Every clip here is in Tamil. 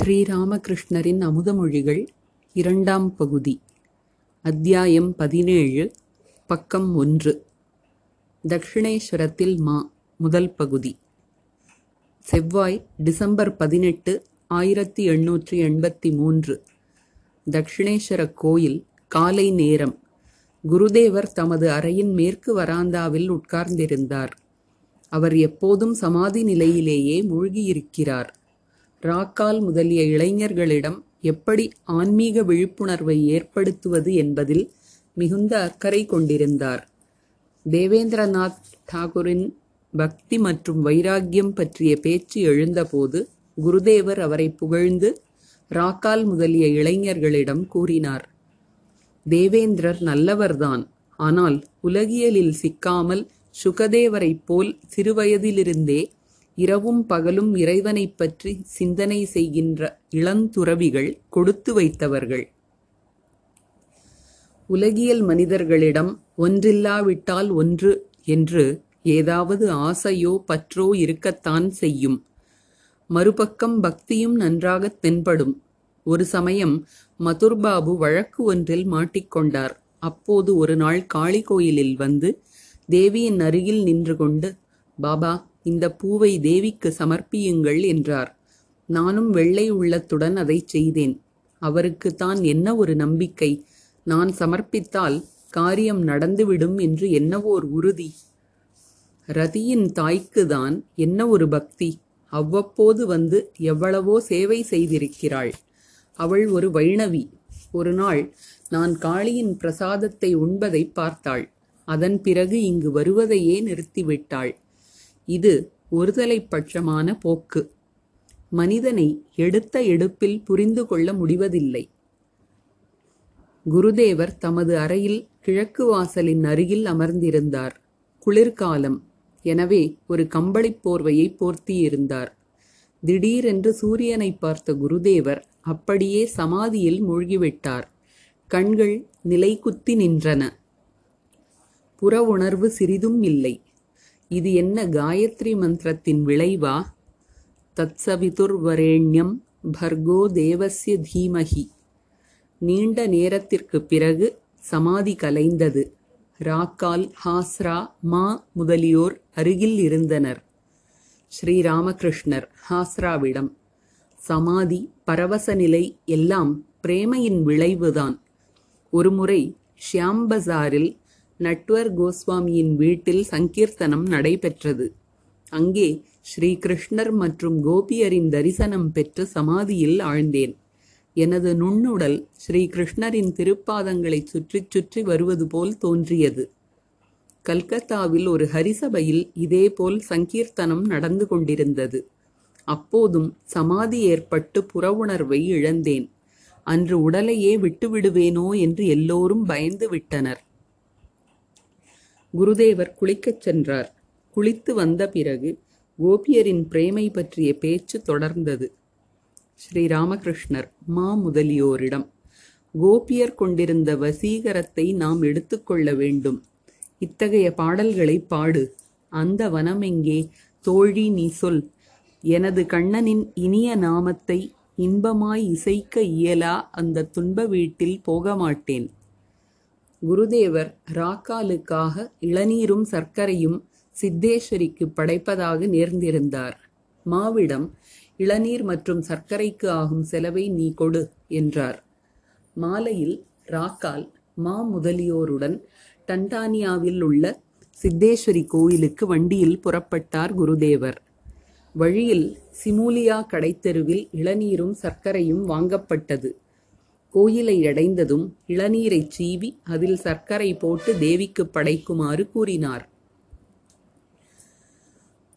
ஸ்ரீராமகிருஷ்ணரின் அமுதமொழிகள் இரண்டாம் பகுதி அத்தியாயம் பதினேழு பக்கம் ஒன்று. தக்ஷிணேஸ்வரத்தில் மா முதல் பகுதி. செவ்வாய் டிசம்பர் பதினெட்டு ஆயிரத்தி எண்ணூற்றி எண்பத்தி மூன்று. தக்ஷிணேஸ்வர கோயில் காலை நேரம். குருதேவர் தமது அறையின் மேற்கு வராந்தாவில் உட்கார்ந்திருந்தார். அவர் எப்போதும் சமாதி நிலையிலேயே மூழ்கியிருக்கிறார். ராக்கால் முதலிய இளைஞர்களிடம் எப்படி ஆன்மீக விழிப்புணர்வை ஏற்படுத்துவது என்பதில் மிகுந்த அக்கறை கொண்டிருந்தார். தேவேந்திரநாத் டாகூரின் பக்தி மற்றும் வைராக்கியம் பற்றிய பேச்சு எழுந்தபோது குருதேவர் அவரை புகழ்ந்து ராக்கால் முதலிய இளைஞர்களிடம் கூறினார் தேவேந்திரர் நல்லவர்தான். ஆனால் உலகியலில் சிக்காமல் சுகதேவரைப் போல் சிறுவயதிலிருந்தே இரவும் பகலும் இறைவனைப் பற்றி சிந்தனை செய்கின்ற இளந்துறவிகள் கொடுத்து வைத்தவர்கள். உலகியல் மனிதர்களிடம் ஒன்றில்லாவிட்டால் ஒன்று என்று ஏதாவது ஆசையோ பற்றோ இருக்கத்தான் செய்யும். மறுபக்கம் பக்தியும் நன்றாகத் தென்படும். ஒரு சமயம் மதுர்பாபு வழக்கு ஒன்றில் மாட்டிக்கொண்டார். அப்போது ஒரு நாள் காளி கோயிலில் வந்து தேவியின் அருகில் நின்று கொண்டு பாபா இந்த பூவை தேவிக்கு சமர்ப்பியுங்கள் என்றார். நானும் வெள்ளை உள்ளத்துடன் அதைச் செய்தேன். அவருக்கு தான் என்ன ஒரு நம்பிக்கை? நான் சமர்ப்பித்தால் காரியம் நடந்துவிடும் என்று என்னவோர் உறுதி? ரதியின் தாய்க்கு தான் என்ன ஒரு பக்தி? அவ்வப்போது வந்து எவ்வளவோ சேவை செய்திருக்கிறாள். அவள் ஒரு வைணவி. ஒரு நாள் நான் காளியின் பிரசாதத்தை உண்பதை பார்த்தாள். அதன் பிறகு இங்கு வருவதையே நிறுத்திவிட்டாள். இது ஒருதலைப்பட்சமான போக்கு. மனிதனை எடுத்த எடுப்பில் புரிந்து கொள்ள முடிவதில்லை. குருதேவர் தமது அறையில் கிழக்கு வாசலின் அருகில் அமர்ந்திருந்தார். குளிர்காலம். எனவே ஒரு கம்பளிப் போர்வையை போர்த்தியிருந்தார். திடீரென்று சூரியனை பார்த்த குருதேவர் அப்படியே சமாதியில் மூழ்கிவிட்டார். கண்கள் நிலைக்குத்தி நின்றன. புற உணர்வு சிறிதும் இல்லை. இது என்ன காயத்ரி மந்திரத்தின் விளைவா? தத்சவிதுர்வரேண்யம் பர்கோ தேவசிய தீமகி நீண்ட நேரத்திற்கு பிறகு சமாதி கலைந்தது. ராக்கால் ஹாஸ்ரா மா முதலியோர் அருகில் இருந்தனர். ஸ்ரீராமகிருஷ்ணர் ஹாஸ்ராவிடம் சமாதி பரவச நிலை எல்லாம் பிரேமையின் விளைவுதான். ஒருமுறை ஷியாம்பசாரில் நட்வர் கோஸ்வாமியின் வீட்டில் சங்கீர்த்தனம் நடைபெற்றது. அங்கே ஸ்ரீகிருஷ்ணர் மற்றும் கோபியரின் தரிசனம் பெற்று சமாதியில் ஆழ்ந்தேன். எனது நுண்ணுடல் ஸ்ரீகிருஷ்ணரின் திருப்பாதங்களை சுற்றி சுற்றி வருவது போல் தோன்றியது. கல்கத்தாவில் ஒரு ஹரிசபையில் இதேபோல் சங்கீர்த்தனம் நடந்து கொண்டிருந்தது. அப்போதும் சமாதி ஏற்பட்டு புறவுணர்வை இழந்தேன். அன்று உடலையே விட்டுவிடுவேனோ என்று எல்லோரும் பயந்து விட்டனர் குருதேவர் குளிக்கச் சென்றார். குளித்து வந்த பிறகு கோபியரின் பிரேமை பற்றிய பேச்சு தொடர்ந்தது. ஸ்ரீராமகிருஷ்ணர் மா முதலியோரிடம் கோபியர் கொண்டிருந்த வசீகரத்தை நாம் எடுத்துக்கொள்ள வேண்டும். இத்தகைய பாடல்களை பாடு. அந்த வனம் எங்கே தோழி நீ சொல். எனது கண்ணனின் இனிய நாமத்தை இன்பமாய் இசைக்க இயலா. அந்த துன்ப வீட்டில் போக மாட்டேன் குருதேவர் ராக்காலுக்காக இளநீரும் சர்க்கரையும் சித்தேஸ்வரிக்கு படைப்பதாக நேர்ந்திருந்தார். மாவிடம் இளநீர் மற்றும் சர்க்கரைக்கு ஆகும் செலவை நீ கொடு என்றார். மாலையில் ராக்கால் மா முதலியோருடன் டண்டானியாவில் உள்ள சித்தேஸ்வரி கோயிலுக்கு வண்டியில் புறப்பட்டார் குருதேவர். வழியில் சிமூலியா கடைத்தெருவில் இளநீரும் சர்க்கரையும் வாங்கப்பட்டது. கோயிலை அடைந்ததும் இளநீரைச் சீவி அதில் சர்க்கரை போட்டு தேவிக்கு படைக்குமாறு கூறினார்.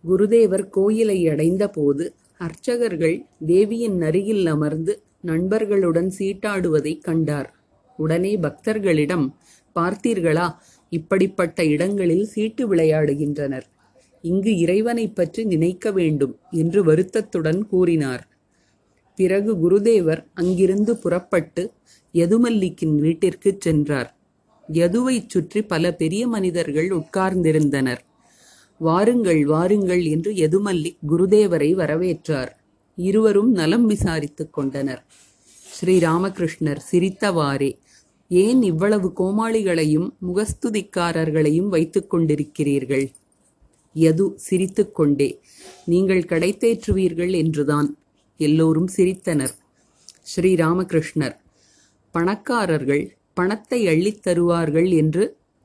குருதேவர் கோயிலை அடைந்தபோது அர்ச்சகர்கள் தேவியின் அருகில் அமர்ந்து நண்பர்களுடன் சீட்டாடுவதைக் கண்டார். உடனே பக்தர்களிடம் பார்த்தீர்களா இப்படிப்பட்ட இடங்களில் சீட்டு விளையாடுகின்றனர். இங்கு இறைவனைப் பற்றி நினைக்க வேண்டும் என்று வருத்தத்துடன் கூறினார். பிறகு குருதேவர் அங்கிருந்து புறப்பட்டு யதுமல்லிக்கின் வீட்டிற்குச் சென்றார். யதுவைச் சுற்றி பல பெரிய மனிதர்கள் உட்கார்ந்திருந்தனர். வாருங்கள் வாருங்கள் என்று யதுமல்லிக் குருதேவரை வரவேற்றார். இருவரும் நலம் விசாரித்துக் கொண்டனர். ஸ்ரீராமகிருஷ்ணர் சிரித்தவாறே! ஏன் இவ்வளவு கோமாளிகளையும் முகஸ்துதிக்காரர்களையும் வைத்துக் கொண்டிருக்கிறீர்கள்? யது சிரித்துக்கொண்டே நீங்கள் கடைத்தேற்றுவீர்கள் என்றுதான். எல்லோரும் சிரித்தனர். ஸ்ரீராமகிருஷ்ணர் பணக்காரர்கள் பணத்தை அள்ளித் தருவார்கள் என்று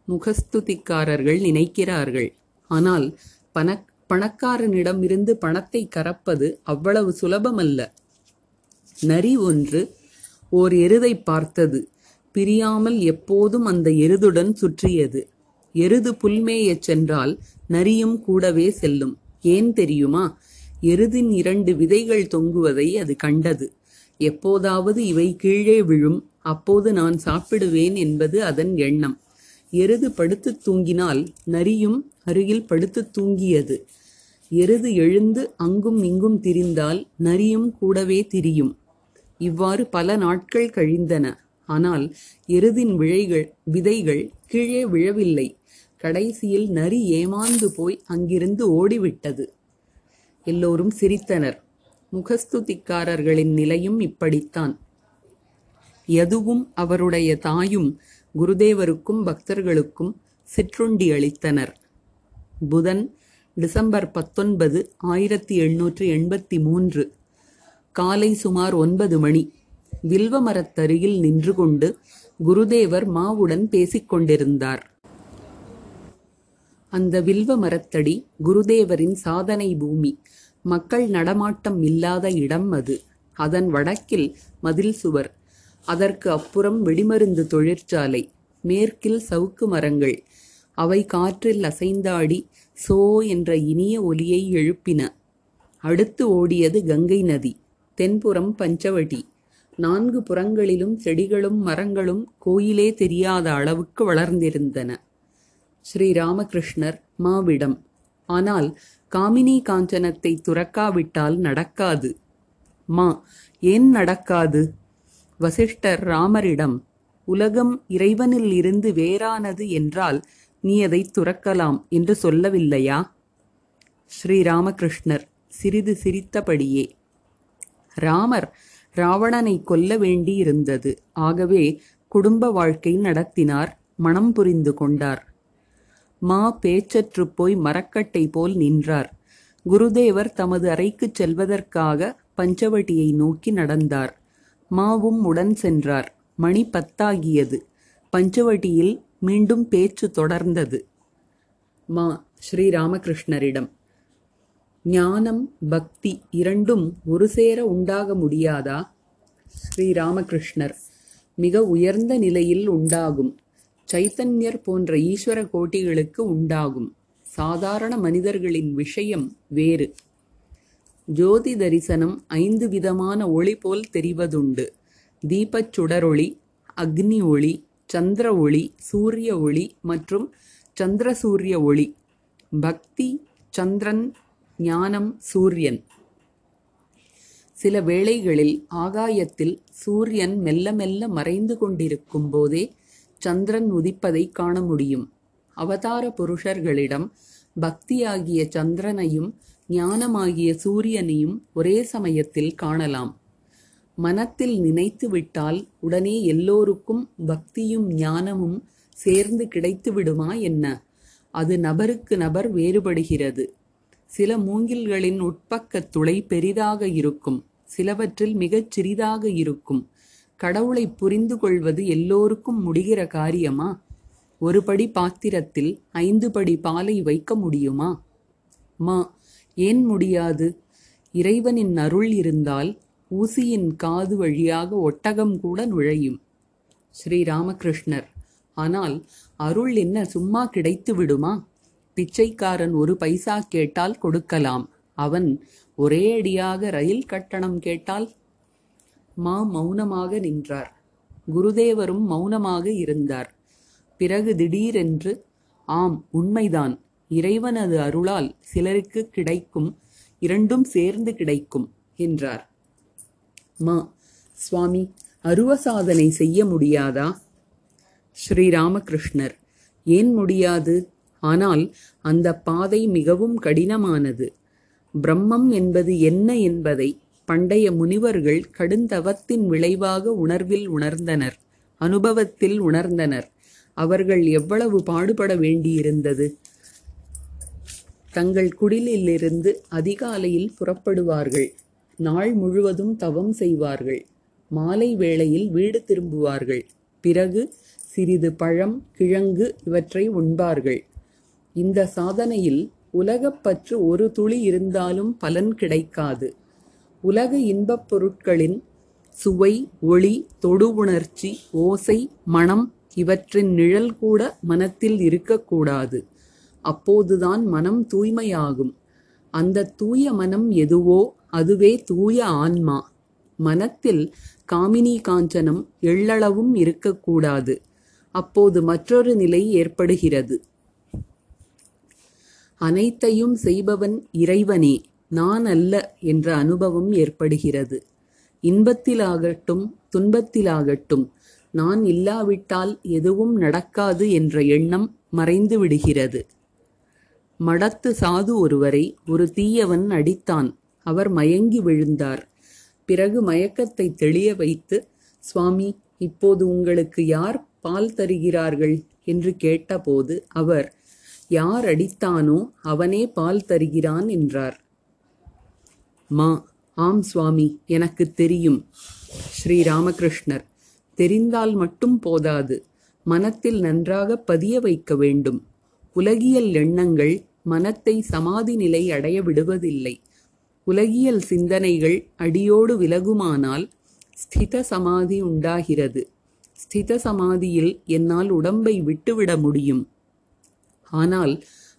முகஸ்துதிக்காரர்கள் நினைக்கிறார்கள். ஆனால் பண பணக்காரனிடமிருந்து பணத்தை கறப்பது அவ்வளவு சுலபமல்ல நரி ஒன்று ஓர் எருதை பார்த்தது. பிரியாமல் எப்போதும் அந்த எருதுடன் சுற்றியது. எருது புல்மேயச் சென்றால் நரியும் கூடவே செல்லும். ஏன் தெரியுமா? எருதின் இரண்டு விதைகள் தொங்குவதை அது கண்டது. எப்போதாவது இவை கீழே விழும் அப்போது நான் சாப்பிடுவேன் என்பது அதன் எண்ணம். எருது படுத்துத் தூங்கினால் நரியும் அருகில் படுத்துத் தூங்கியது. எருது எழுந்து அங்கும் இங்கும் திரிந்தால் நரியும் கூடவே திரியும். இவ்வாறு பல நாட்கள் கழிந்தன. ஆனால் எருதின் விழைகள் விதைகள் கீழே விழவில்லை. கடைசியில் நரி ஏமாந்து போய் அங்கிருந்து ஓடிவிட்டது. எல்லோரும் சிரித்தனர். முகஸ்துதிக்காரர்களின் நிலையும் இப்படித்தான். யதுவும் அவருடைய தாயும் குருதேவருக்கும் பக்தர்களுக்கும் சிற்றுண்டி அளித்தனர். புதன் டிசம்பர் பத்தொன்பது ஆயிரத்தி எண்ணூற்று எண்பத்தி மூன்று. காலை சுமார் ஒன்பது மணி. வில்வ மரத்தருகில் நின்று கொண்டு குருதேவர் மாவுடன் பேசிக் கொண்டிருந்தார் அந்த வில்வ மரத்தடி குருதேவரின் சாதனை பூமி. மக்கள் நடமாட்டம் இல்லாத இடம் அது. அதன் வடக்கில் மதில் சுவர். அதற்கு அப்புறம் வெடிமருந்து தொழிற்சாலை. மேற்கில் சவுக்கு மரங்கள். அவை காற்றில் அசைந்தாடி சோ என்ற இனிய ஒலியை எழுப்பின. அடுத்து ஓடியது கங்கை நதி. தென்புறம் பஞ்சவடி. நான்கு புறங்களிலும் செடிகளும் மரங்களும் கோயிலே தெரியாத அளவுக்கு வளர்ந்திருந்தன. ஸ்ரீராமகிருஷ்ணர் மாவிடம். ஆனால் காமினி காஞ்சனத்தை துறக்காவிட்டால் நடக்காது. மா ஏன் நடக்காது? வசிஷ்டர் ராமரிடம் உலகம் இறைவனில் இருந்து வேறானது என்றால் நீ அதை துறக்கலாம் என்று சொல்லவில்லையா? ஸ்ரீராமகிருஷ்ணர் சிறிது சிரித்தபடியே ராமர் ராவணனை கொல்ல வேண்டியிருந்தது. ஆகவே குடும்ப வாழ்க்கை நடத்தினார். மனம் புரிந்து கொண்டார். மா பேச்சற்றுப் போய் மரக்கட்டை போல் நின்றார். குருதேவர் தமது அறைக்குச் செல்வதற்காக பஞ்சவட்டியை நோக்கி நடந்தார். மாவும் உடன் சென்றார். மணி பத்தாகியது. பஞ்சவட்டியில் மீண்டும் பேச்சு தொடர்ந்தது. மா ஸ்ரீராமகிருஷ்ணரிடம் ஞானம் பக்தி இரண்டும் ஒரு சேர உண்டாக முடியாதா? ஸ்ரீராமகிருஷ்ணர் மிக உயர்ந்த நிலையில் உண்டாகும். சைத்தன்யர் போன்ற ஈஸ்வர கோட்டிகளுக்கு உண்டாகும். சாதாரண மனிதர்களின் விஷயம் வேறு. ஜோதி தரிசனம் ஐந்து விதமான ஒளி போல் தெரிவதுண்டு. தீபச் சுடரொளி அக்னி ஒளி சந்திர ஒளி சூரிய ஒளி மற்றும் சந்திர சூரிய ஒளி. பக்தி சந்திரன் ஞானம் சூரியன். சில வேளைகளில் ஆகாயத்தில் சூரியன் மெல்ல மெல்ல மறைந்து கொண்டிருக்கும் போதே சந்திரன் உதிப்பதை காண முடியும். அவதார புருஷர்களிடம் பக்தியாகிய சந்திரனையும் ஞானமாகிய சூரியனையும் ஒரே சமயத்தில் காணலாம். மனத்தில் நினைத்து விட்டால் உடனே எல்லோருக்கும் பக்தியும் ஞானமும் சேர்ந்து கிடைத்து விடுமா என்ன? அது நபருக்கு நபர் வேறுபடுகிறது. சில மூங்கில்களின் உட்பக்க துளை பெரிதாக இருக்கும் சிலவற்றில் மிகச் சிறிதாக இருக்கும். கடவுளை புரிந்து கொள்வது எல்லோருக்கும் முடிகிற காரியமா? ஒரு படி பாத்திரத்தில் ஐந்து படி பாலை வைக்க முடியுமா? மா ஏன் முடியாது? இறைவனின் அருள் இருந்தால் ஊசியின் காது வழியாக ஒட்டகம் கூட நுழையும். ஸ்ரீராமகிருஷ்ணர் ஆனால் அருள் என்ன சும்மா கிடைத்து விடுமா? பிச்சைக்காரன் ஒரு பைசா கேட்டால் கொடுக்கலாம். அவன் ஒரே அடியாக ரயில் கட்டணம் கேட்டால் மா மௌனமாக நின்றார். குருதேவரும் மௌனமாக இருந்தார். பிறகு திடீரென்று ஆம் உண்மைதான். இறைவனது அருளால் சிலருக்கு கிடைக்கும் இரண்டும் சேர்ந்து கிடைக்கும் என்றார். மா சுவாமி அருவ சாதனை செய்ய முடியாதா? ஸ்ரீராமகிருஷ்ணர் ஏன் முடியாது? ஆனால் அந்த பாதை மிகவும் கடினமானது. பிரம்மம் என்பது என்ன என்பதை பண்டைய முனிவர்கள் கடுந்தவத்தின் விளைவாக உணர்வில் உணர்ந்தனர் அனுபவத்தில் உணர்ந்தனர். அவர்கள் எவ்வளவு பாடுபட வேண்டியிருந்தது? தங்கள் குடிலிலிருந்து அதிகாலையில் புறப்படுவார்கள். நாள் முழுவதும் தவம் செய்வார்கள். மாலை வேளையில் வீடு திரும்புவார்கள். பிறகு சிறிது பழம் கிழங்கு இவற்றை உண்பார்கள். இந்த சாதனையில் உலகப்பற்று ஒரு துளி இருந்தாலும் பலன் கிடைக்காது. உலக இன்பப் பொருட்களின் சுவை ஒளி தொடு உணர்ச்சி ஓசை மணம் இவற்றின் நிழல் கூட மனத்தில் இருக்கக்கூடாது அப்போதுதான் மனம் தூய்மையாகும். அந்த தூய மனம் எதுவோ அதுவே தூய ஆன்மா. மனத்தில் காமினி காஞ்சனம் எள்ளளவும் இருக்கக்கூடாது அப்போது மற்றொரு நிலை ஏற்படுகிறது. அனைத்தையும் செய்பவன் இறைவனே. நான் அல்ல என்ற அனுபவம் ஏற்படுகிறது. இன்பத்திலாகட்டும் துன்பத்திலாகட்டும் நான் இல்லாவிட்டால் எதுவும் நடக்காது என்ற எண்ணம் மறைந்து விடுகிறது. மடத்து சாது ஒருவரை ஒரு தீயவன் அடித்தான். அவர் மயங்கி விழுந்தார். பிறகு மயக்கத்தை தெளிய வைத்து சுவாமி இப்போது உங்களுக்கு யார் பால் தருகிறார்கள்? என்று கேட்டபோது அவர் யார் அடித்தானோ அவனே பால் தருகிறான் என்றார். மா ஆம் சுவாமி எனக்கு தெரியும். ஸ்ரீ ராமகிருஷ்ணர் தெரிந்தால் மட்டும் போதாது. மனத்தில் நன்றாக பதிய வைக்க வேண்டும். உலகியல் எண்ணங்கள் மனத்தை சமாதி நிலை அடைய விடுவதில்லை. உலகியல் சிந்தனைகள் அடியோடு விலகுமானால் ஸ்தித சமாதி உண்டாகிறது. ஸ்தித சமாதியில் என்னால் உடம்பை விட்டுவிட முடியும். ஆனால்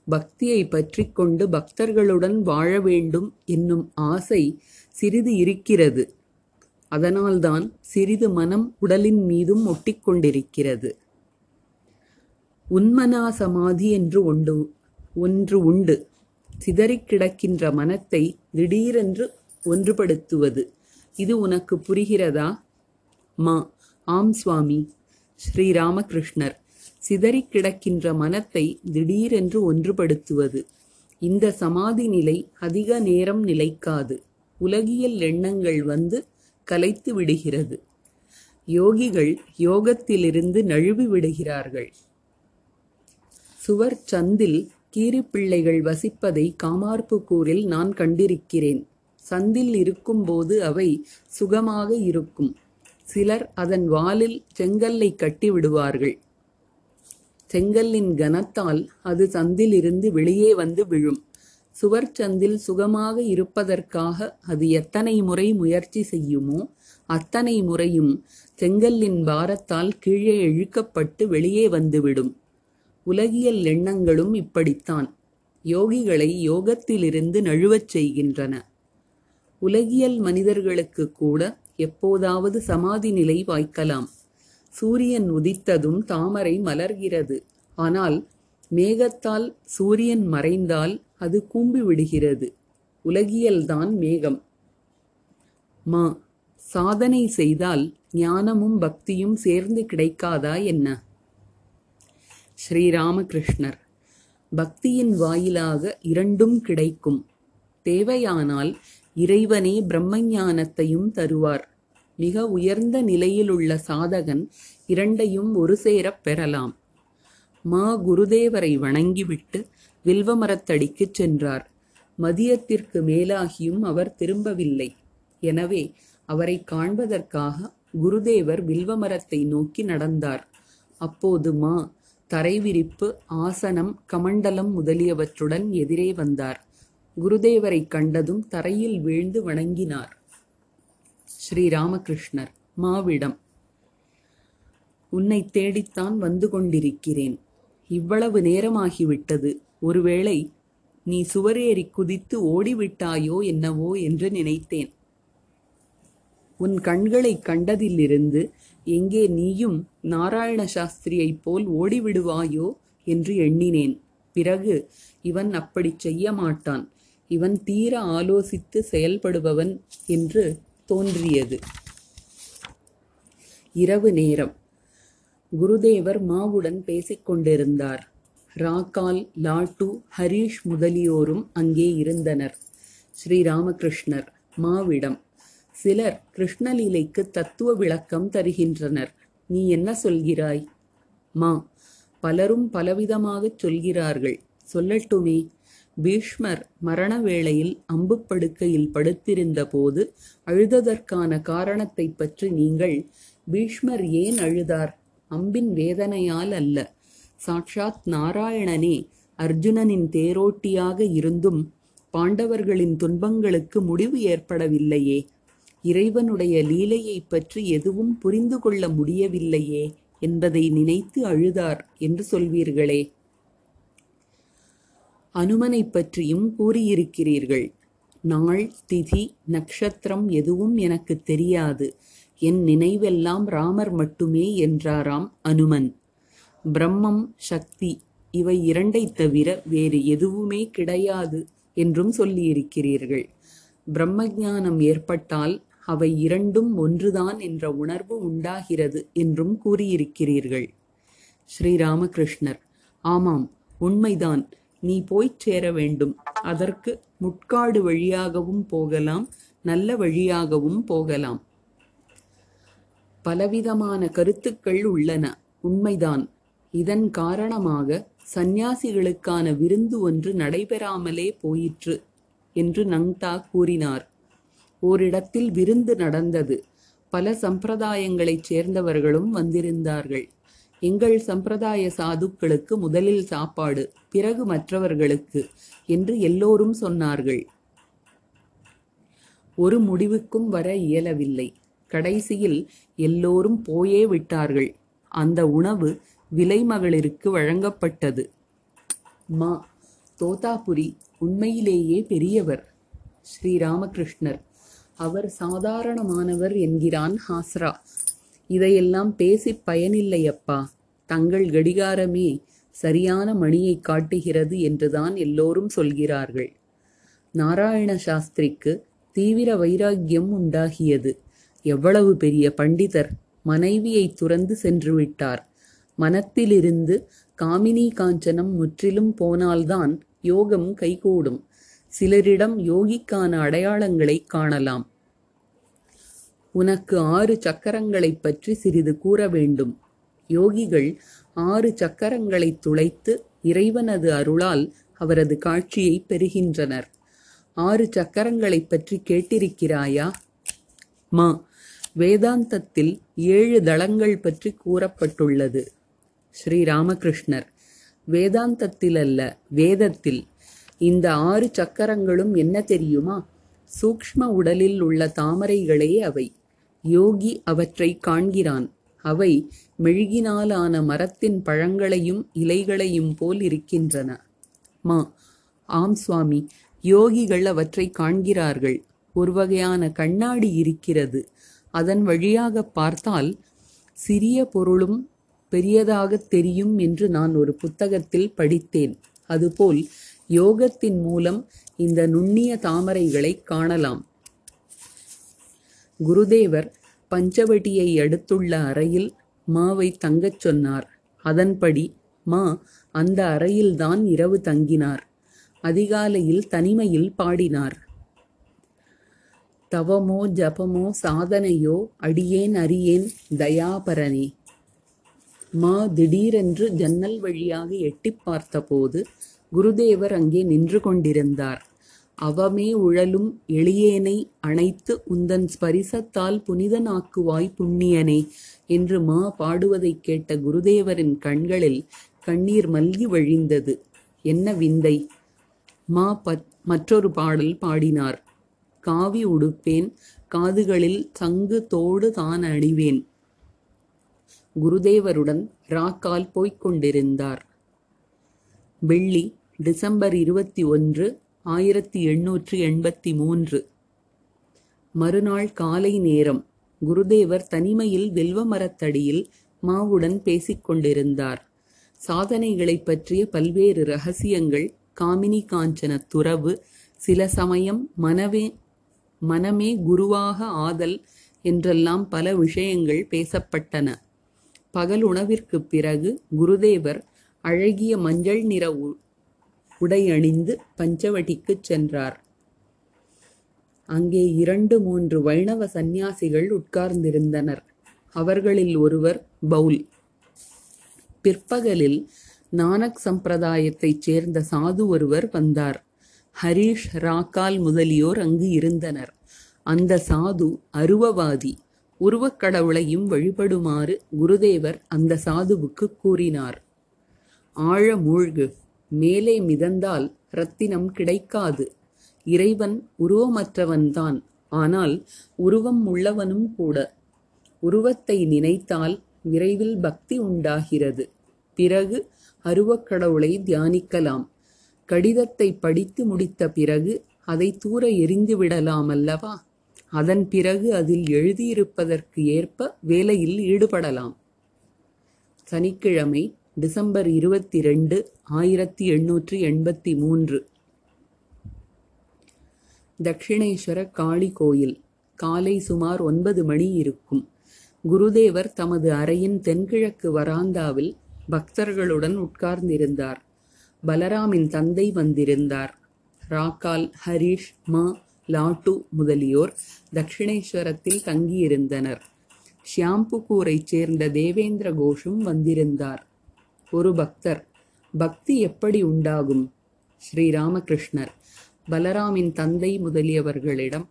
பக்தியை பற்றி கொண்டு பக்தர்களுடன் வாழ வேண்டும் என்னும் ஆசை சிறிது இருக்கிறது. அதனால்தான் சிறிது மனம் உடலின் மீதும் ஒட்டிக்கொண்டிருக்கிறது. உன்மனா சமாதி என்று ஒன்று ஒன்று உண்டு. சிதறிக் கிடக்கின்ற மனத்தை திடீரென்று ஒன்றுபடுத்துவது. இது உனக்கு புரிகிறதா? மா. ஆம் சுவாமி. ஸ்ரீராமகிருஷ்ணர் சிதறிக் கிடக்கின்ற மனத்தை திடீரென்று ஒன்றுபடுத்துவது. இந்த சமாதி நிலை அதிக நேரம் நிலைக்காது. உலகியல் எண்ணங்கள் வந்து கலைத்து விடுகிறது. யோகிகள் யோகத்திலிருந்து நழுவி விடுகிறார்கள். சுவர் சந்தில் கீரிப்பிள்ளைகள் வசிப்பதை காமார்புக்கூரில் நான் கண்டிருக்கிறேன். சந்தில் இருக்கும்போது அவை சுகமாக இருக்கும். சிலர் அதன் வாலில் செங்கல்லை கட்டி விடுவார்கள். செங்கல்லின் கனத்தால் அது சந்திலிருந்து வெளியே வந்து விழும். சுவர் சந்தில் சுகமாக இருப்பதற்காக அது எத்தனை முறை முயற்சி செய்யுமோ அத்தனை முறையும் செங்கல்லின் பாரத்தால் கீழே இழுக்கப்பட்டு வெளியே வந்துவிடும் உலகியல் எண்ணங்களும் இப்படித்தான். யோகிகளை யோகத்திலிருந்து நழுவச் செய்கின்றன. உலகியல் மனிதர்களுக்கு கூட எப்போதாவது சமாதி நிலை வாய்க்கலாம். சூரியன் உதித்ததும் தாமரை மலர்கிறது. ஆனால் மேகத்தால் சூரியன் மறைந்தால் அது கூம்பி விடுகிறது. உலகியல்தான் மேகம். மா சாதனை செய்தால் ஞானமும் பக்தியும் சேர்ந்து கிடைக்காதா என்ன? ஸ்ரீராமகிருஷ்ணர் பக்தியின் வாயிலாக இரண்டும் கிடைக்கும். தேவையானால் இறைவனே பிரம்மஞானத்தையும் தருவார். மிக உயர்ந்த நிலையிலுள்ள சாதகன் இரண்டையும் ஒரு சேரப் பெறலாம். மா குருதேவரை வணங்கிவிட்டு வில்வமரத்தடிக்குச் சென்றார். மதியத்திற்கு மேலாகியும் அவர் திரும்பவில்லை. எனவே அவரை காண்பதற்காக குருதேவர் வில்வமரத்தை நோக்கி நடந்தார். அப்போது மா தரைவிரிப்பு ஆசனம் கமண்டலம் முதலியவற்றுடன் எதிரே வந்தார். குருதேவரை கண்டதும் தரையில் வீழ்ந்து வணங்கினார். ஸ்ரீராமகிருஷ்ணர் மாவிடம். உன்னை தேடித்தான் வந்து கொண்டிருக்கிறேன். இவ்வளவு நேரமாகிவிட்டது. ஒருவேளை நீ சுவரேறி குதித்து ஓடிவிட்டாயோ என்னவோ என்று நினைத்தேன். உன் கண்களைக் கண்டதிலிருந்து எங்கே நீயும் நாராயண சாஸ்திரியைப் போல் ஓடிவிடுவாயோ என்று எண்ணினேன். பிறகு இவன் அப்படிச் செய்ய மாட்டான் இவன் தீர ஆலோசித்து செயல்படுபவன் என்று தோன்றியது. இரவு நேரம். குருதேவர் மாவுடன் பேசிக் கொண்டிருந்தார். ராக்கால் லாட்டு ஹரீஷ் முதலியோரும் அங்கே இருந்தனர். ஸ்ரீராமகிருஷ்ணர் மாவிடம் சிலர் கிருஷ்ணலீலைக்கு தத்துவ விளக்கம் தருகின்றனர். நீ என்ன சொல்கிறாய்? மா பலரும் பலவிதமாகச் சொல்கிறார்கள். சொல்லட்டுமே. பீஷ்மர் மரண வேளையில் அம்புப்படுக்கையில் படுத்திருந்த போது அழுததற்கான காரணத்தைப் பற்றி நீங்கள் பீஷ்மர் ஏன் அழுதார்? அம்பின் வேதனையால் அல்ல. சாட்சாத் நாராயணனே அர்ஜுனனின் தேரோட்டியாக இருந்தும் பாண்டவர்களின் துன்பங்களுக்கு முடிவு ஏற்படவில்லையே. இறைவனுடைய லீலையைப் பற்றி எதுவும் புரிந்து கொள்ள முடியவில்லையே என்பதை நினைத்து அழுதார் என்று சொல்வீர்களே. அனுமனைப் பற்றியும் கூறியிருக்கிறீர்கள். நாள் திதி நக்ஷத்திரம் எதுவும் எனக்கு தெரியாது. என் நினைவெல்லாம் ராமர் மட்டுமே என்றாராம் அனுமன். பிரம்மம் சக்தி இவை இரண்டைத் தவிர வேறு எதுவுமே கிடையாது என்றும் சொல்லியிருக்கிறீர்கள். பிரம்ம ஞானம் ஏற்பட்டால் அவை இரண்டும் ஒன்றுதான் என்ற உணர்வு உண்டாகிறது என்றும் கூறியிருக்கிறீர்கள். ஸ்ரீராமகிருஷ்ணர் ஆமாம் உண்மைதான். நீ போய்ச் சேர வேண்டும். அதற்கு முட்காடு வழியாகவும் போகலாம் நல்ல வழியாகவும் போகலாம். பலவிதமான கருத்துக்கள் உள்ளன. உண்மைதான். இதன் காரணமாக சந்நியாசிகளுக்கான விருந்து ஒன்று நடைபெறாமலே போயிற்று என்று நங்தா கூறினார். ஓரிடத்தில் விருந்து நடந்தது. பல சம்பிரதாயங்களைச் சேர்ந்தவர்களும் வந்திருந்தார்கள். எங்கள் சம்பிரதாய சாதுக்களுக்கு முதலில் சாப்பாடு பிறகு மற்றவர்களுக்கு என்று எல்லோரும் சொன்னார்கள். ஒரு முடிவுக்கும் வர இயலவில்லை. கடைசியில் எல்லோரும் போயே விட்டார்கள். அந்த உணவு விலைமகளிருக்கு வழங்கப்பட்டது. மா தோதாபுரி உண்மையிலேயே பெரியவர் ஸ்ரீராமகிருஷ்ணர் அவர் சாதாரணமானவர் என்கிறான் ஹாஸ்ரா. இதையெல்லாம் பேசிப் பயனில்லையப்பா. தங்கள் கடிகாரமே சரியான மணியை காட்டுகிறது என்றுதான் எல்லோரும் சொல்கிறார்கள். நாராயண சாஸ்திரிக்கு தீவிர வைராக்கியம் உண்டாகியது. எவ்வளவு பெரிய பண்டிதர் மனைவியை துறந்து சென்று விட்டார். மனத்திலிருந்து காமினி காஞ்சனம் முற்றிலும் போனால்தான் யோகம் கைகூடும். சிலரிடம் யோகிக்கான அடையாளங்களை காணலாம். உனக்கு ஆறு சக்கரங்களைப் பற்றி சிறிது கூற வேண்டும். யோகிகள் ஆறு சக்கரங்களைத் துளைத்து இறைவனது அருளால் அவரது காட்சியை பெறுகின்றனர். ஆறு சக்கரங்களைப் பற்றி கேட்டிருக்கிறாயா? மா வேதாந்தத்தில் ஏழு தளங்கள் பற்றி கூறப்பட்டுள்ளது. ஸ்ரீராமகிருஷ்ணர் வேதாந்தத்தில் அல்ல வேதத்தில். இந்த ஆறு சக்கரங்களும் என்ன தெரியுமா? சூக்ஷ்ம உடலில் உள்ள தாமரைகளே அவை. யோகி அவற்றை காண்கிறான். அவை மெழுகினாலான மரத்தின் பழங்களையும் இலைகளையும் போல் இருக்கின்றன. மா. ஆம் சுவாமி. யோகிகள் அவற்றை காண்கிறார்கள். ஒரு வகையான கண்ணாடி இருக்கிறது. அதன் வழியாக பார்த்தால் சிறிய பொருளும் பெரியதாக தெரியும் என்று நான் ஒரு புத்தகத்தில் படித்தேன். அதுபோல் யோகத்தின் மூலம் இந்த நுண்ணிய தாமரைகளை காணலாம். குருதேவர் பஞ்சவடியை அடுத்துள்ள அறையில் மாவை தங்கச் சொன்னார். அதன்படி மா அந்த அறையில்தான் இரவு தங்கினார். அதிகாலையில் தனிமையில் பாடினார். தவமோ ஜபமோ சாதனையோ அடியேன் அறியேன் தயாபரனே. மா திடீரென்று ஜன்னல் வழியாக எட்டிப் பார்த்தபோது குருதேவர் அங்கே நின்று கொண்டிருந்தார். அவமே உழலும் எளியேனை அணைத்து உந்தன் ஸ்பரிசத்தால் புனிதனாக்குவாய் புண்ணியனே என்று மா பாடுவதைக் கேட்ட குருதேவரின் கண்களில் கண்ணீர் மல்கி வழிந்தது. என்ன விந்தை? மா பத் மற்றொரு பாடல் பாடினார். காவி உடுப்பேன் காதுகளில் சங்கு தோடு தான் அணிவேன். குருதேவருடன் ராக்கால் போய்க் கொண்டிருந்தார். வெள்ளி டிசம்பர் இருபத்தி ஒன்று ஆயிரத்தி எண்ணூற்று எண்பத்தி மூன்று. மறுநாள் காலை நேரம் குருதேவர் தனிமையில் வெல்வ மரத்தடியில் மாவுடன் பேசிக் கொண்டிருந்தார் சாதனைகளைப் பற்றிய பல்வேறு ரகசியங்கள் காமினி காஞ்சன துறவு சில சமயம் மனவே மனமே குருவாக ஆதல் என்றெல்லாம் பல விஷயங்கள் பேசப்பட்டன. பகல் உணவிற்குப் பிறகு குருதேவர் அழகிய மஞ்சள் நிற உடை அணிந்து சென்றார். அங்கே இரண்டு மூன்று வைணவ சந்நியாசிகள் உட்கார்ந்திருந்தனர். அவர்களில் ஒருவர் பவுல். பிற்பகலில் நானக் சம்பிரதாயத்தைச் சேர்ந்த சாது ஒருவர் வந்தார். ஹரீஷ் ராக்கால் முதலியோர் அங்கு இருந்தனர். அந்த சாது அருவவாதி உருவக்கடவுளையும் வழிபடுமாறு குருதேவர் அந்த சாதுவுக்கு கூறினார். ஆழ மூழ்கு. மேலே மிதந்தால் ரத்தினம் கிடைக்காது. இறைவன் உருவமற்றவன்தான். ஆனால் உருவம் உள்ளவனும் கூட. உருவத்தை நினைத்தால் விரைவில் பக்தி உண்டாகிறது. பிறகு அருவக்கடவுளை தியானிக்கலாம். கடிதத்தை படித்து முடித்த பிறகு அதை தூர எரிந்து விடலாமல்லவா? அதன் பிறகு அதில் எழுதியிருப்பதற்கு ஏற்ப வேலையில் ஈடுபடலாம். சனிக்கிழமை டிசம்பர் இருபத்தி ரெண்டு ஆயிரத்தி எண்ணூற்றி எண்பத்தி மூன்று. தட்சிணேஸ்வர காளி கோயில் காலை சுமார் ஒன்பது மணி இருக்கும். குருதேவர் தமது அறையின் தென்கிழக்கு வராந்தாவில் பக்தர்களுடன் உட்கார்ந்திருந்தார். பலராமின் தந்தை வந்திருந்தார். ராக்கால் ஹரீஷ் மா லாட்டு முதலியோர் தட்சிணேஸ்வரத்தில் தங்கியிருந்தனர். ஷியாம்புக்கூரைச் சேர்ந்த தேவேந்திர கோஷும் வந்திருந்தார். ஒரு பக்தர். பக்தி எப்படி உண்டாகும்? ஸ்ரீராமகிருஷ்ணர் பலராமின் தந்தை முதலியவர்களிடம்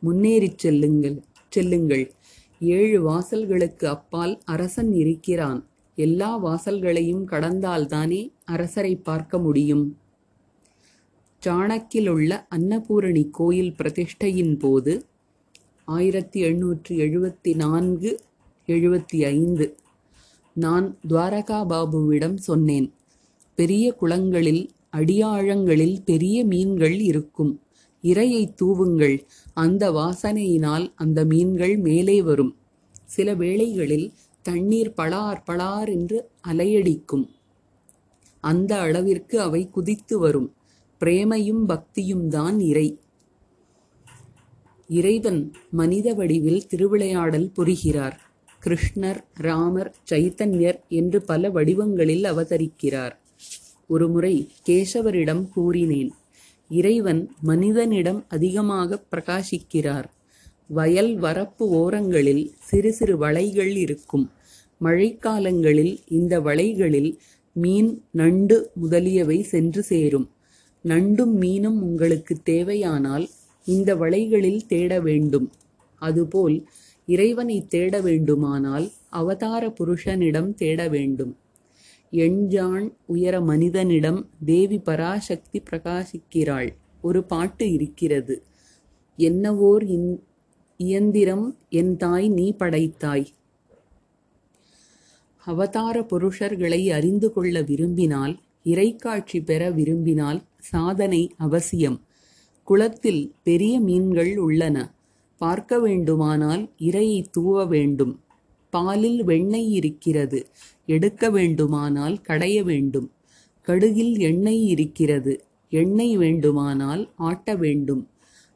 முன்னேறிச் செல்லுங்கள் செல்லுங்கள். ஏழு வாசல்களுக்கு அப்பால் அரசன் இருக்கிறான். எல்லா வாசல்களையும் கடந்தால்தானே அரசரை பார்க்க முடியும். சாணக்கிலுள்ள அன்னபூரணி கோயில் பிரதிஷ்டையின் போது ஆயிரத்தி எண்ணூற்றி எழுபத்தி நான்கு எழுபத்தி ஐந்து நான் துவாரகா பாபுவிடம் சொன்னேன். பெரிய குளங்களில் அடியாழங்களில் பெரிய மீன்கள் இருக்கும். இரையை தூவுங்கள் அந்த வாசனையினால் அந்த மீன்கள் மேலே வரும். சில வேளைகளில் தண்ணீர் பளார் பளார் என்று அலையடிக்கும். அந்த அளவிற்கு அவை குதித்து வரும். பிரேமையும் பக்தியும் தான் இறை. இறைவன் மனித வடிவில் திருவிளையாடல் புரிகிறார். கிருஷ்ணர் ராமர் சைத்தன்யர் என்று பல வடிவங்களில் அவதரிக்கிறார். ஒருமுறை கேசவரிடம் கூறினேன் இறைவன் மனிதனிடம் அதிகமாக பிரகாசிக்கிறார். வயல் வரப்பு ஓரங்களில் சிறு சிறு வளைகள் இருக்கும். மழைக்காலங்களில் இந்த வளைகளில் மீன் நண்டு முதலியவை சென்று சேரும். நண்டும் மீனும் உங்களுக்கு தேவையானால் இந்த வளைகளில் தேட வேண்டும். அதுபோல் இறைவனை தேட வேண்டுமானால் அவதார புருஷனிடம் தேட வேண்டும். எண்ஜான் உயர மனிதனிடம் தேவி பராசக்தி பிரகாசிக்கிறாள். ஒரு பாட்டு இருக்கிறது. என்னவோர் இயந்திரம் என் தாய் நீ படைத்தாய். அவதார புருஷர்களை அறிந்து கொள்ள விரும்பினால் இறைக்காட்சி பெற விரும்பினால் சாதனை அவசியம். குளத்தில் பெரிய மீன்கள் உள்ளன. பார்க்க வேண்டுமானால் இரையை தூவ வேண்டும். பாலில் வெண்ணெய் இருக்கிறது. எடுக்க வேண்டுமானால் கடைய வேண்டும். கடுகில் எண்ணெய் இருக்கிறது. எண்ணெய் வேண்டுமானால் ஆட்ட வேண்டும்.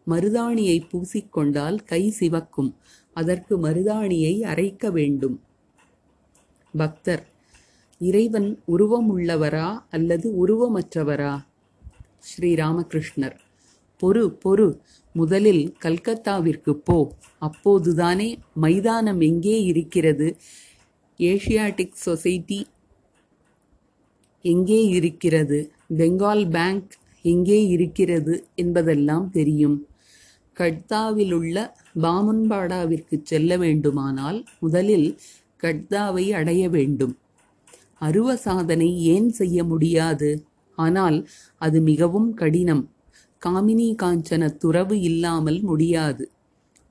மருதாணியை பூசிக்கொண்டால் கை சிவக்கும். அதற்கு மருதாணியை அரைக்க வேண்டும். பக்தர் இறைவன் உருவமுள்ளவரா அல்லது உருவமற்றவரா? ஸ்ரீராமகிருஷ்ணர் பொறு பொறு. முதலில் கல்கத்தாவிற்கு போ. அப்போதுதானே மைதானம் எங்கே இருக்கிறது? ஏஷியாட்டிக் சொசைட்டி எங்கே இருக்கிறது? பெங்கால் பேங்க் எங்கே இருக்கிறது என்பதெல்லாம் தெரியும். கட்தாவிலுள்ள பாமன்பாடாவிற்கு செல்ல வேண்டுமானால் முதலில் கட்தாவை அடைய வேண்டும். அருவ சாதனை ஏன் செய்ய முடியாது? ஆனால் அது மிகவும் கடினம். காமினி காஞ்சன துறவு இல்லாமல் முடியாது.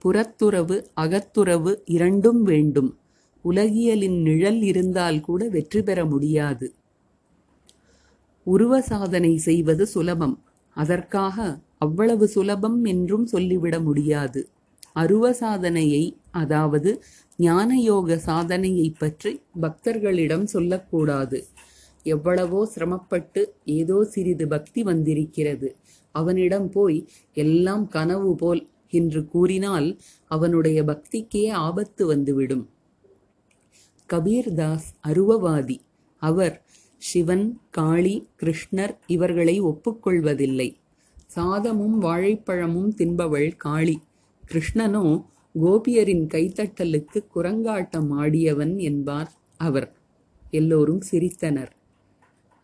புறத்துறவு அகத்துறவு இரண்டும் வேண்டும். உலகியலின் நிழல் இருந்தால் கூட வெற்றி பெற முடியாது. உருவ சாதனை செய்வது சுலபம். அதற்காக அவ்வளவு சுலபம் என்றும் சொல்லிவிட முடியாது. அருவ சாதனையை அதாவது ஞானயோக சாதனையை பற்றி பக்தர்களிடம் சொல்லக்கூடாது. எவ்வளவோ சிரமப்பட்டு ஏதோ சிறிது பக்தி வந்திருக்கிறது. அவனிடம் போய் எல்லாம் கனவு போல் என்று கூறினால் அவனுடைய பக்திக்கே ஆபத்து வந்துவிடும். கபீர்தாஸ் அருவவாதி. அவர் சிவன் காளி கிருஷ்ணர் இவர்களை ஒப்புக்கொள்வதில்லை. சாதமும் வாழைப்பழமும் தின்பவள் காளி. கிருஷ்ணனோ கோபியரின் கைத்தட்டலுக்கு குரங்காட்டம் ஆடியவன் என்பார் அவர். எல்லோரும் சிரித்தனர்.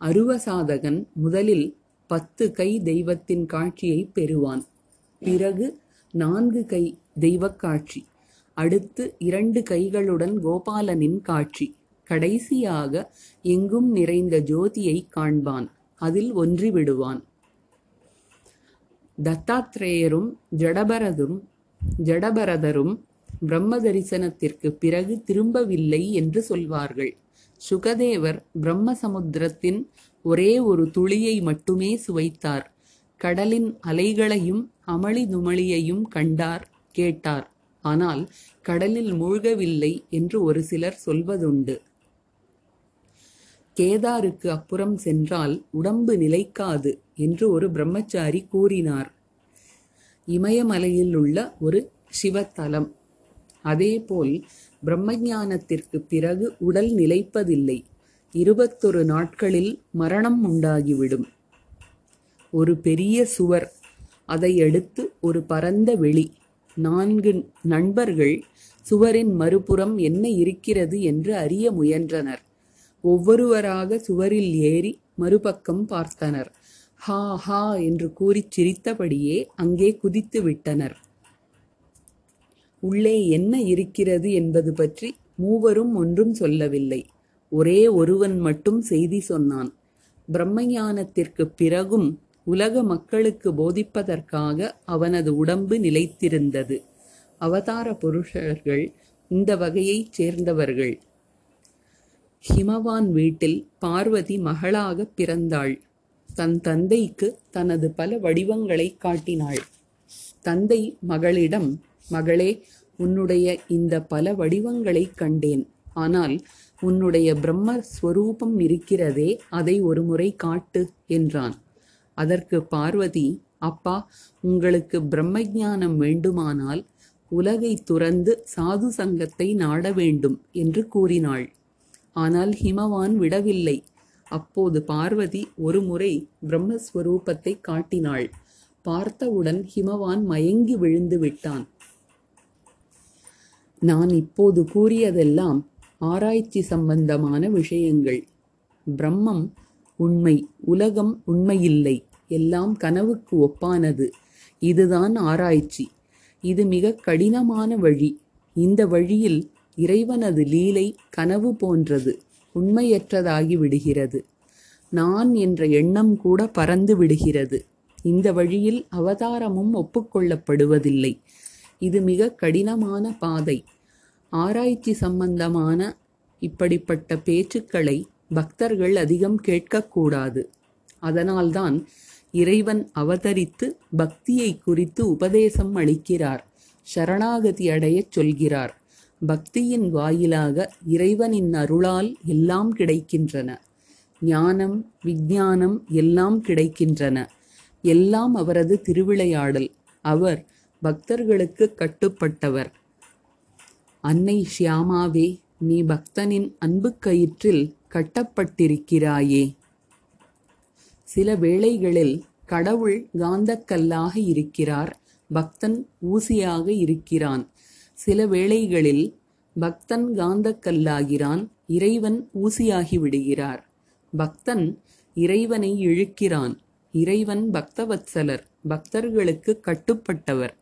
அருவசாதகன் முதலில் பத்து கை தெய்வத்தின் காட்சியை பெறுவான். பிறகு நான்கு கை தெய்வக் காட்சி. அடுத்து இரண்டு கைகளுடன் கோபாலனின் காட்சி. கடைசியாக எங்கும் நிறைந்த ஜோதியை காண்பான். அதில் ஒன்றி விடுவான். தத்தாத்ரேயரும் ஜடபரதும் ஜடபரதரும் பிரம்ம தரிசனத்திற்கு பிறகு திரும்பவில்லை என்று சொல்வார்கள். சுகதேவர் பிரம்ம சமுத்திரத்தின் ஒரே ஒரு துளியை மட்டுமே சுவைத்தார். கடலின் அலைகளையும் அமளி துமளியையும் கண்டார் கேட்டார். ஆனால் கடலில் மூழ்கவில்லை என்று ஒரு சிலர் சொல்வதுண்டு. கேதாருக்கு அப்புறம் சென்றால் உடம்பு நிலைக்காது என்று ஒரு பிரம்மச்சாரி கூறினார். இமயமலையில் உள்ள ஒரு சிவத்தலம். அதேபோல் பிரம்மஞானத்திற்கு பிறகு உடல் நிலைப்பதில்லை. இருபத்தொரு நாட்களில் மரணம் உண்டாகிவிடும். ஒரு பெரிய சுவர் அதை அடுத்து ஒரு பரந்த வெளி நான்கு நண்பர்கள் சுவரின் மறுபுறம் என்ன இருக்கிறது என்று அறிய முயன்றனர். ஒவ்வொருவராக சுவரில் ஏறி மறுபக்கம் பார்த்தனர். ஹா ஹா என்று கூறிச் சிரித்தபடியே அங்கே குதித்து விட்டனர். உள்ளே என்ன இருக்கிறது என்பது பற்றி மூவரும் ஒன்றும் சொல்லவில்லை. ஒரே ஒருவன் மட்டும் செய்தி சொன்னான். பிரம்மஞானத்திற்குப் பிறகும் உலக மக்களுக்கு போதிப்பதற்காக அவனது உடம்பு நிலைத்திருந்தது. அவதார புருஷர்கள் இந்த வகையைச் சேர்ந்தவர்கள். ஹிமவான் வீட்டில் பார்வதி மகளாகப் பிறந்தாள். தன் தந்தைக்கு தனது பல வடிவங்களை காட்டினாள். தந்தை மகளிடம் மகளே உன்னுடைய இந்த பல வடிவங்களைக் கண்டேன். ஆனால் உன்னுடைய பிரம்ம ஸ்வரூபம் இருக்கிறதே அதை ஒருமுறை காட்டு என்றான். அதற்கு பார்வதி அப்பா உங்களுக்கு பிரம்ம ஜானம் வேண்டுமானால் உலகை துறந்து சாது சங்கத்தை நாட வேண்டும் என்று கூறினாள். ஆனால் ஹிமவான் விடவில்லை. அப்போது பார்வதி ஒருமுறை பிரம்மஸ்வரூபத்தை காட்டினாள். பார்த்தவுடன் ஹிமவான் மயங்கி விழுந்து விட்டான். நான் இப்போது கூறியதெல்லாம் ஆராய்ச்சி சம்பந்தமான விஷயங்கள். பிரம்மம் உண்மை உலகம் உண்மையில்லை. எல்லாம் கனவுக்கு ஒப்பானது. இதுதான் ஆராய்ச்சி. இது மிக கடினமான வழி. இந்த வழியில் இறைவனது லீலை கனவு போன்றது உண்மையற்றதாகி விடுகிறது. நான் என்ற எண்ணம் கூட பறந்து விடுகிறது. இந்த வழியில் அவதாரமும் ஒப்புக்கொள்ளப்படுவதில்லை இது மிக கடினமான பாதை. ஆராய்ச்சி சம்பந்தமான இப்படிப்பட்ட பேச்சுக்களை பக்தர்கள் அதிகம் கேட்கக்கூடாது. அதனால்தான் இறைவன் அவதரித்து பக்தியை குறித்து உபதேசம் அளிக்கிறார் சரணாகதி அடையச் சொல்கிறார். பக்தியின் வாயிலாக இறைவனின் அருளால் எல்லாம் கிடைக்கின்றன. ஞானம் விஞ்ஞானம் எல்லாம் கிடைக்கின்றன. எல்லாம் அவரது திருவிளையாடல். அவர் பக்தர்களுக்கு கட்டுப்பட்டவர். அன்னை ஷியாமாவே நீ பக்தனின் அன்பு கயிற்றில் கட்டப்பட்டிருக்கிறாயே. சில வேளைகளில் கடவுள் காந்தக்கல்லாக இருக்கிறார் பக்தன் ஊசியாக இருக்கிறான். சில வேளைகளில் பக்தன் காந்தக்கல்லாகிறான் இறைவன் ஊசியாகி விடுகிறார். பக்தன் இறைவனை இழுக்கிறான். இறைவன் பக்தவத்சலர் பக்தர்களுக்கு கட்டுப்பட்டவர்.